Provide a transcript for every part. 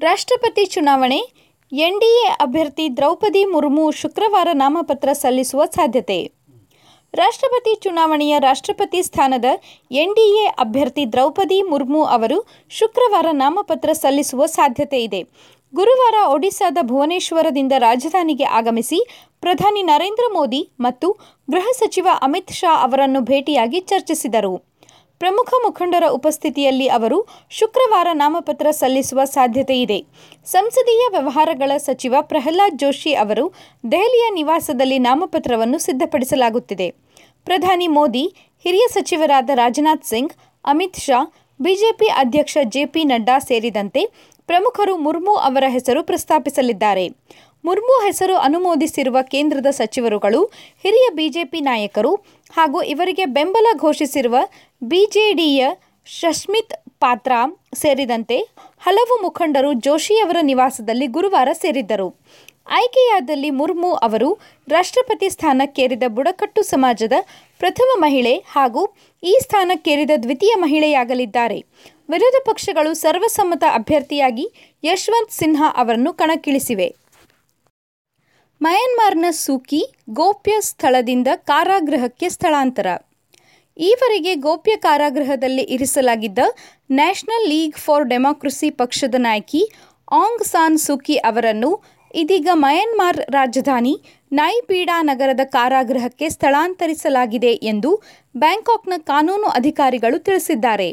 ರಾಷ್ಟ್ರಪತಿ ಚುನಾವಣೆ, ಎನ್ಡಿಎ ಅಭ್ಯರ್ಥಿ ದ್ರೌಪದಿ ಮುರ್ಮು ಶುಕ್ರವಾರ ನಾಮಪತ್ರ ಸಲ್ಲಿಸುವ ಸಾಧ್ಯತೆ. ರಾಷ್ಟ್ರಪತಿ ಚುನಾವಣೆಯ ರಾಷ್ಟ್ರಪತಿ ಸ್ಥಾನದ ಎನ್ಡಿಎ ಅಭ್ಯರ್ಥಿ ದ್ರೌಪದಿ ಮುರ್ಮು ಅವರು ಶುಕ್ರವಾರ ನಾಮಪತ್ರ ಸಲ್ಲಿಸುವ ಸಾಧ್ಯತೆ ಇದೆ. ಗುರುವಾರ ಒಡಿಶಾದ ಭುವನೇಶ್ವರದಿಂದ ರಾಜಧಾನಿಗೆ ಆಗಮಿಸಿ ಪ್ರಧಾನಿ ನರೇಂದ್ರ ಮೋದಿ ಮತ್ತು ಗೃಹ ಸಚಿವ ಅಮಿತ್ ಶಾ ಅವರನ್ನು ಭೇಟಿಯಾಗಿ ಚರ್ಚಿಸಿದರು. ಪ್ರಮುಖ ಮುಖಂಡರ ಉಪಸ್ಥಿತಿಯಲ್ಲಿ ಅವರು ಶುಕ್ರವಾರ ನಾಮಪತ್ರ ಸಲ್ಲಿಸುವ ಸಾಧ್ಯತೆ ಇದೆ. ಸಂಸದೀಯ ವ್ಯವಹಾರಗಳ ಸಚಿವ ಪ್ರಹ್ಲಾದ್ ಜೋಶಿ ಅವರು ದೆಹಲಿಯ ನಿವಾಸದಲ್ಲಿ ನಾಮಪತ್ರವನ್ನು ಸಿದ್ಧಪಡಿಸಲಾಗುತ್ತಿದೆ. ಪ್ರಧಾನಿ ಮೋದಿ, ಹಿರಿಯ ಸಚಿವರಾದ ರಾಜನಾಥ್ ಸಿಂಗ್, ಅಮಿತ್ ಶಾ, ಬಿಜೆಪಿ ಅಧ್ಯಕ್ಷ ಜೆಪಿ ನಡ್ಡಾ ಸೇರಿದಂತೆ ಪ್ರಮುಖರು ಮುರ್ಮು ಅವರ ಹೆಸರು ಪ್ರಸ್ತಾಪಿಸಲಿದ್ದಾರೆ. ಮುರ್ಮು ಹೆಸರು ಅನುಮೋದಿಸಿರುವ ಕೇಂದ್ರದ ಸಚಿವರುಗಳು, ಹಿರಿಯ ಬಿಜೆಪಿ ನಾಯಕರು ಹಾಗೂ ಇವರಿಗೆ ಬೆಂಬಲ ಘೋಷಿಸಿರುವ ಬಿಜೆಡಿಯ ಶಶ್ಮಿತ್ ಪಾತ್ರಾ ಸೇರಿದಂತೆ ಹಲವು ಮುಖಂಡರು ಜೋಶಿಯವರ ನಿವಾಸದಲ್ಲಿ ಗುರುವಾರ ಸೇರಿದ್ದರು. ಆಯ್ಕೆಯಾದಲ್ಲಿ ಮುರ್ಮು ಅವರು ರಾಷ್ಟ್ರಪತಿ ಸ್ಥಾನಕ್ಕೇರಿದ ಬುಡಕಟ್ಟು ಸಮಾಜದ ಪ್ರಥಮ ಮಹಿಳೆ ಹಾಗೂ ಈ ಸ್ಥಾನಕ್ಕೇರಿದ ದ್ವಿತೀಯ ಮಹಿಳೆಯಾಗಲಿದ್ದಾರೆ. ವಿರೋಧ ಪಕ್ಷಗಳು ಸರ್ವಸಮ್ಮತ ಅಭ್ಯರ್ಥಿಯಾಗಿ ಯಶವಂತ್ ಸಿನ್ಹಾ ಅವರನ್ನು ಕಣಕ್ಕಿಳಿಸಿವೆ. ಮಯನ್ಮಾರ್ನ ಸೂಕಿ ಗೋಪ್ಯ ಸ್ಥಳದಿಂದ ಕಾರಾಗೃಹಕ್ಕೆ ಸ್ಥಳಾಂತರ. ಈವರೆಗೆ ಗೋಪ್ಯ ಕಾರಾಗೃಹದಲ್ಲಿ ಇರಿಸಲಾಗಿದ್ದ ನ್ಯಾಷನಲ್ ಲೀಗ್ ಫಾರ್ ಡೆಮಾಕ್ರಸಿ ಪಕ್ಷದ ನಾಯಕಿ ಆಂಗ್ ಸಾನ್ ಸೂಕಿ ಅವರನ್ನು ಇದೀಗ ಮಯನ್ಮಾರ್ ರಾಜಧಾನಿ ನಾಯ್ಪೀಡಾ ನಗರದ ಕಾರಾಗೃಹಕ್ಕೆ ಸ್ಥಳಾಂತರಿಸಲಾಗಿದೆ ಎಂದು ಬ್ಯಾಂಕಾಕ್ನ ಕಾನೂನು ಅಧಿಕಾರಿಗಳು ತಿಳಿಸಿದ್ದಾರೆ.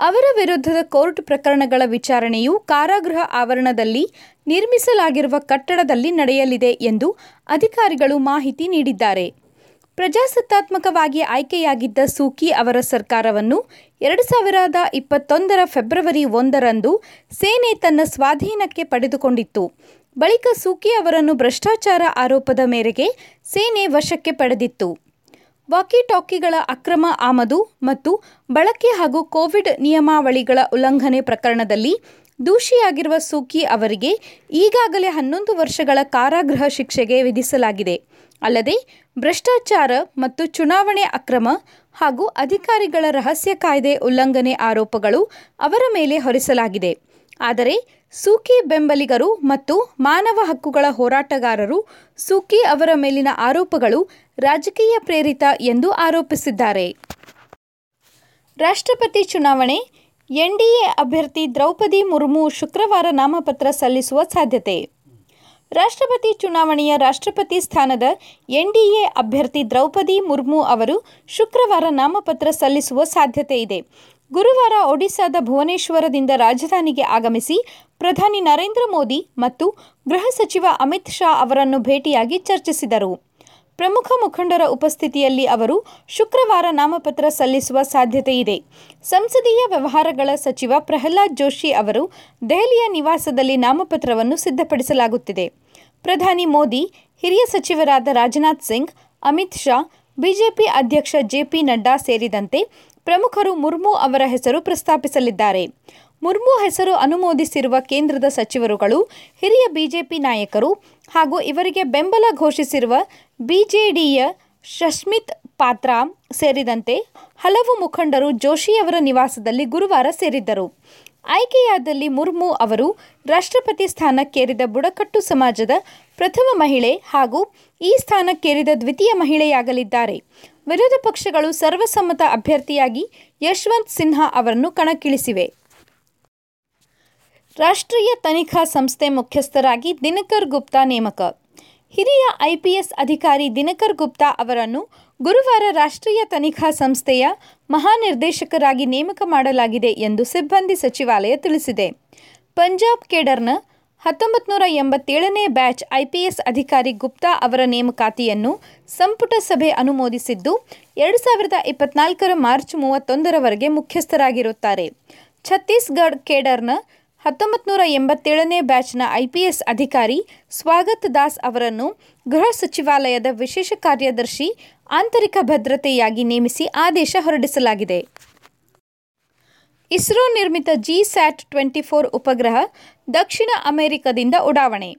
ಅವರ ವಿರುದ್ಧದ ಕೋರ್ಟ್ ಪ್ರಕರಣಗಳ ವಿಚಾರಣೆಯು ಕಾರಾಗೃಹ ಆವರಣದಲ್ಲಿ ನಿರ್ಮಿಸಲಾಗಿರುವ ಕಟ್ಟಡದಲ್ಲಿ ನಡೆಯಲಿದೆ ಎಂದು ಅಧಿಕಾರಿಗಳು ಮಾಹಿತಿ ನೀಡಿದ್ದಾರೆ. ಪ್ರಜಾಸತ್ತಾತ್ಮಕವಾಗಿ ಆಯ್ಕೆಯಾಗಿದ್ದ ಸೂಕಿ ಅವರ ಸರ್ಕಾರವನ್ನು ಎರಡು ಸಾವಿರದ ಇಪ್ಪತ್ತೊಂದರ ಫೆಬ್ರವರಿ ಒಂದರಂದು ಸೇನೆ ತನ್ನ ಸ್ವಾಧೀನಕ್ಕೆ ಪಡೆದುಕೊಂಡಿತ್ತು. ಬಳಿಕ ಸೂಕಿ ಅವರನ್ನು ಭ್ರಷ್ಟಾಚಾರ ಆರೋಪದ ಮೇರೆಗೆ ಸೇನೆ ವಶಕ್ಕೆ ಪಡೆದಿತ್ತು. ವಾಕಿ ಟಾಕಿಗಳ ಅಕ್ರಮ ಆಮದು ಮತ್ತು ಬಳಕೆ ಹಾಗೂ ಕೋವಿಡ್ ನಿಯಮಾವಳಿಗಳ ಉಲ್ಲಂಘನೆ ಪ್ರಕರಣದಲ್ಲಿ ದೂಷಿಯಾಗಿರುವ ಸೂಕಿ ಅವರಿಗೆ ಈಗಾಗಲೇ ಹನ್ನೊಂದು ವರ್ಷಗಳ ಕಾರಾಗೃಹ ಶಿಕ್ಷೆಗೆ ವಿಧಿಸಲಾಗಿದೆ. ಅಲ್ಲದೆ, ಭ್ರಷ್ಟಾಚಾರ ಮತ್ತು ಚುನಾವಣೆ ಅಕ್ರಮ ಹಾಗೂ ಅಧಿಕಾರಿಗಳ ರಹಸ್ಯ ಕಾಯ್ದೆ ಉಲ್ಲಂಘನೆ ಆರೋಪಗಳು ಅವರ ಮೇಲೆ ಹೊರಿಸಲಾಗಿದೆ. ಆದರೆ ಸೂಕಿ ಬೆಂಬಲಿಗರು ಮತ್ತು ಮಾನವ ಹಕ್ಕುಗಳ ಹೋರಾಟಗಾರರು ಸೂಕಿ ಅವರ ಮೇಲಿನ ಆರೋಪಗಳು ರಾಜಕೀಯ ಪ್ರೇರಿತ ಎಂದು ಆರೋಪಿಸಿದ್ದಾರೆ. ರಾಷ್ಟ್ರಪತಿ ಚುನಾವಣೆ, ಎನ್ಡಿಎ ಅಭ್ಯರ್ಥಿ ದ್ರೌಪದಿ ಮುರ್ಮು ಶುಕ್ರವಾರ ನಾಮಪತ್ರ ಸಲ್ಲಿಸುವ ಸಾಧ್ಯತೆ. ರಾಷ್ಟ್ರಪತಿ ಚುನಾವಣೆಯ ರಾಷ್ಟ್ರಪತಿ ಸ್ಥಾನದ ಎನ್ಡಿಎ ಅಭ್ಯರ್ಥಿ ದ್ರೌಪದಿ ಮುರ್ಮು ಅವರು ಶುಕ್ರವಾರ ನಾಮಪತ್ರ ಸಲ್ಲಿಸುವ ಸಾಧ್ಯತೆ ಇದೆ. ಗುರುವಾರ ಒಡಿಶಾದ ಭುವನೇಶ್ವರದಿಂದ ರಾಜಧಾನಿಗೆ ಆಗಮಿಸಿ ಪ್ರಧಾನಿ ನರೇಂದ್ರ ಮೋದಿ ಮತ್ತು ಗೃಹ ಸಚಿವ ಅಮಿತ್ ಶಾ ಅವರನ್ನು ಭೇಟಿಯಾಗಿ ಚರ್ಚಿಸಿದರು. ಪ್ರಮುಖ ಮುಖಂಡರ ಉಪಸ್ಥಿತಿಯಲ್ಲಿ ಅವರು ಶುಕ್ರವಾರ ನಾಮಪತ್ರ ಸಲ್ಲಿಸುವ ಸಾಧ್ಯತೆ ಇದೆ. ಸಂಸದೀಯ ವ್ಯವಹಾರಗಳ ಸಚಿವ ಪ್ರಹ್ಲಾದ್ ಜೋಶಿ ಅವರು ದೆಹಲಿಯ ನಿವಾಸದಲ್ಲಿ ನಾಮಪತ್ರವನ್ನು ಸಿದ್ಧಪಡಿಸಲಾಗುತ್ತಿದೆ. ಪ್ರಧಾನಿ ಮೋದಿ, ಹಿರಿಯ ಸಚಿವರಾದ ರಾಜನಾಥ್ ಸಿಂಗ್, ಅಮಿತ್ ಶಾ ಬಿಜೆಪಿ ಅಧ್ಯಕ್ಷ ಜೆಪಿ ನಡ್ಡಾ ಸೇರಿದಂತೆ ಪ್ರಮುಖರು ಮುರ್ಮು ಅವರ ಹೆಸರು ಪ್ರಸ್ತಾಪಿಸಲಿದ್ದಾರೆ. ಮುರ್ಮು ಹೆಸರು ಅನುಮೋದಿಸಿರುವ ಕೇಂದ್ರದ ಸಚಿವರುಗಳು, ಹಿರಿಯ ಬಿಜೆಪಿ ನಾಯಕರು ಹಾಗೂ ಇವರಿಗೆ ಬೆಂಬಲ ಘೋಷಿಸಿರುವ ಬಿಜೆಡಿಯ ಶಶ್ಮಿತ್ ಪಾತ್ರಾ ಸೇರಿದಂತೆ ಹಲವು ಮುಖಂಡರು ಜೋಶಿಯವರ ನಿವಾಸದಲ್ಲಿ ಗುರುವಾರ ಸೇರಿದ್ದರು. ಆಯ್ಕೆಯಾದಲ್ಲಿ ಮುರ್ಮು ಅವರು ರಾಷ್ಟ್ರಪತಿ ಸ್ಥಾನಕ್ಕೇರಿದ ಬುಡಕಟ್ಟು ಸಮಾಜದ ಪ್ರಥಮ ಮಹಿಳೆ ಹಾಗೂ ಈ ಸ್ಥಾನಕ್ಕೇರಿದ ದ್ವಿತೀಯ ಮಹಿಳೆಯಾಗಲಿದ್ದಾರೆ. ವಿರೋಧ ಪಕ್ಷಗಳು ಸರ್ವಸಮ್ಮತ ಅಭ್ಯರ್ಥಿಯಾಗಿ ಯಶವಂತ್ ಸಿನ್ಹಾ ಅವರನ್ನು ಕಣಕ್ಕಿಳಿಸಿವೆ. ರಾಷ್ಟ್ರೀಯ ತನಿಖಾ ಸಂಸ್ಥೆ ಮುಖ್ಯಸ್ಥರಾಗಿ ದಿನಕರ್ ಗುಪ್ತಾ ನೇಮಕ. ಹಿರಿಯ ಐಪಿಎಸ್ ಅಧಿಕಾರಿ ದಿನಕರ್ ಗುಪ್ತಾ ಅವರನ್ನು ಗುರುವಾರ ರಾಷ್ಟ್ರೀಯ ತನಿಖಾ ಸಂಸ್ಥೆಯ ಮಹಾನಿರ್ದೇಶಕರಾಗಿ ನೇಮಕ ಮಾಡಲಾಗಿದೆ ಎಂದು ಸಿಬ್ಬಂದಿ ಸಚಿವಾಲಯ ತಿಳಿಸಿದೆ. ಪಂಜಾಬ್ ಕೇಡರ್ನ ಹತ್ತೊಂಬತ್ತು ನೂರ ಎಂಬತ್ತೇಳನೇ ಬ್ಯಾಚ್ ಐಪಿಎಸ್ ಅಧಿಕಾರಿ ಗುಪ್ತಾ ಅವರ ನೇಮಕಾತಿಯನ್ನು ಸಂಪುಟ ಸಭೆ ಅನುಮೋದಿಸಿದ್ದು, ಎರಡು ಸಾವಿರದ ಇಪ್ಪತ್ನಾಲ್ಕರ ಮಾರ್ಚ್ ಮೂವತ್ತೊಂದರವರೆಗೆ ಮುಖ್ಯಸ್ಥರಾಗಿರುತ್ತಾರೆ. ಛತ್ತೀಸ್ಗಢ ಕೇಡರ್ನ ಹತ್ತೊಂಬತ್ತು ನೂರ ಎಂಬತ್ತೇಳನೇ ಬ್ಯಾಚ್ನ ಐಪಿಎಸ್ ಅಧಿಕಾರಿ ಸ್ವಾಗತ್ ದಾಸ್ ಅವರನ್ನು ಗೃಹ ಸಚಿವಾಲಯದ ವಿಶೇಷ ಕಾರ್ಯದರ್ಶಿ ಆಂತರಿಕ ಭದ್ರತೆಯಾಗಿ ನೇಮಿಸಿ ಆದೇಶ ಹೊರಡಿಸಲಾಗಿದೆ. ಇಸ್ರೋ ನಿರ್ಮಿತ ಜಿ ಸ್ಯಾಟ್ ಟ್ವೆಂಟಿ ಫೋರ್ ಉಪಗ್ರಹ ದಕ್ಷಿಣ ಅಮೆರಿಕದಿಂದ ಉಡಾವಣೆ.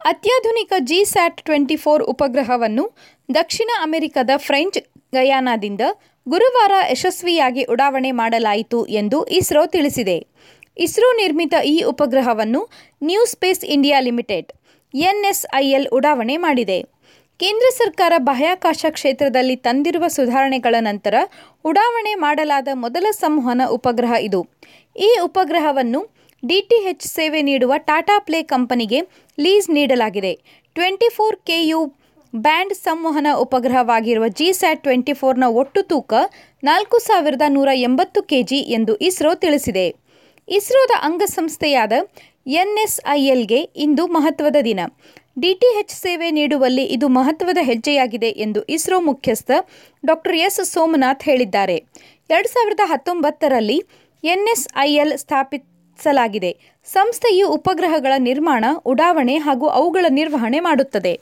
ಅತ್ಯಾಧುನಿಕ ಜಿ ಸ್ಯಾಟ್ ಟ್ವೆಂಟಿ ಫೋರ್ ಉಪಗ್ರಹವನ್ನು ದಕ್ಷಿಣ ಅಮೆರಿಕದ ಫ್ರೆಂಚ್ ಗಯಾನಾದಿಂದ ಗುರುವಾರ ಯಶಸ್ವಿಯಾಗಿ ಉಡಾವಣೆ ಮಾಡಲಾಯಿತು ಎಂದು ಇಸ್ರೋ ತಿಳಿಸಿದೆ. ಇಸ್ರೋ ನಿರ್ಮಿತ ಈ ಉಪಗ್ರಹವನ್ನು New Space India Limited, NSIL ಉಡಾವಣೆ ಮಾಡಿದೆ. ಕೇಂದ್ರ ಸರ್ಕಾರ ಬಾಹ್ಯಾಕಾಶ ಕ್ಷೇತ್ರದಲ್ಲಿ ತಂದಿರುವ ಸುಧಾರಣೆಗಳ ನಂತರ ಉಡಾವಣೆ ಮಾಡಲಾದ ಮೊದಲ ಸಂವಹನ ಉಪಗ್ರಹ ಇದು. ಈ ಉಪಗ್ರಹವನ್ನು ಡಿಟಿಎಚ್ ಸೇವೆ ನೀಡುವ ಟಾಟಾ ಪ್ಲೇ ಕಂಪನಿಗೆ ಲೀಸ್ ನೀಡಲಾಗಿದೆ. ಟ್ವೆಂಟಿ ಫೋರ್ ಕೆಯು ಬ್ಯಾಂಡ್ ಸಂವಹನ ಉಪಗ್ರಹವಾಗಿರುವ ಜಿಸ್ಯಾಟ್ ಟ್ವೆಂಟಿ ಫೋರ್ನ ಒಟ್ಟು ತೂಕ ನಾಲ್ಕು ಸಾವಿರದ ನೂರ ಎಂಬತ್ತು ಕೆಜಿ ಎಂದು ಇಸ್ರೋ ತಿಳಿಸಿದೆ. ಇಸ್ರೋದ ಅಂಗಸಂಸ್ಥೆಯಾದ ಎನ್ಎಸ್ಐಎಲ್ಗೆ ಇಂದು ಮಹತ್ವದ ದಿನ. ಡಿಟಿಎಚ್ ಸೇವೆ ನೀಡುವಲ್ಲಿ ಇದು ಮಹತ್ವದ ಹೆಜ್ಜೆಯಾಗಿದೆ ಎಂದು ಇಸ್ರೋ ಮುಖ್ಯಸ್ಥ ಡಾಕ್ಟರ್ ಎಸ್. ಸೋಮನಾಥ್ ಹೇಳಿದ್ದಾರೆ. ಎರಡು ಸಾವಿರದ ಹತ್ತೊಂಬತ್ತರಲ್ಲಿ ಎನ್ಎಸ್ಐಎಲ್ ಸ್ಥಾಪಿಸಲಾಗಿದೆ. ಸಂಸ್ಥೆಯು ಉಪಗ್ರಹಗಳ ನಿರ್ಮಾಣ, ಉಡಾವಣೆ ಹಾಗೂ ಅವುಗಳ ನಿರ್ವಹಣೆ ಮಾಡುತ್ತದೆ.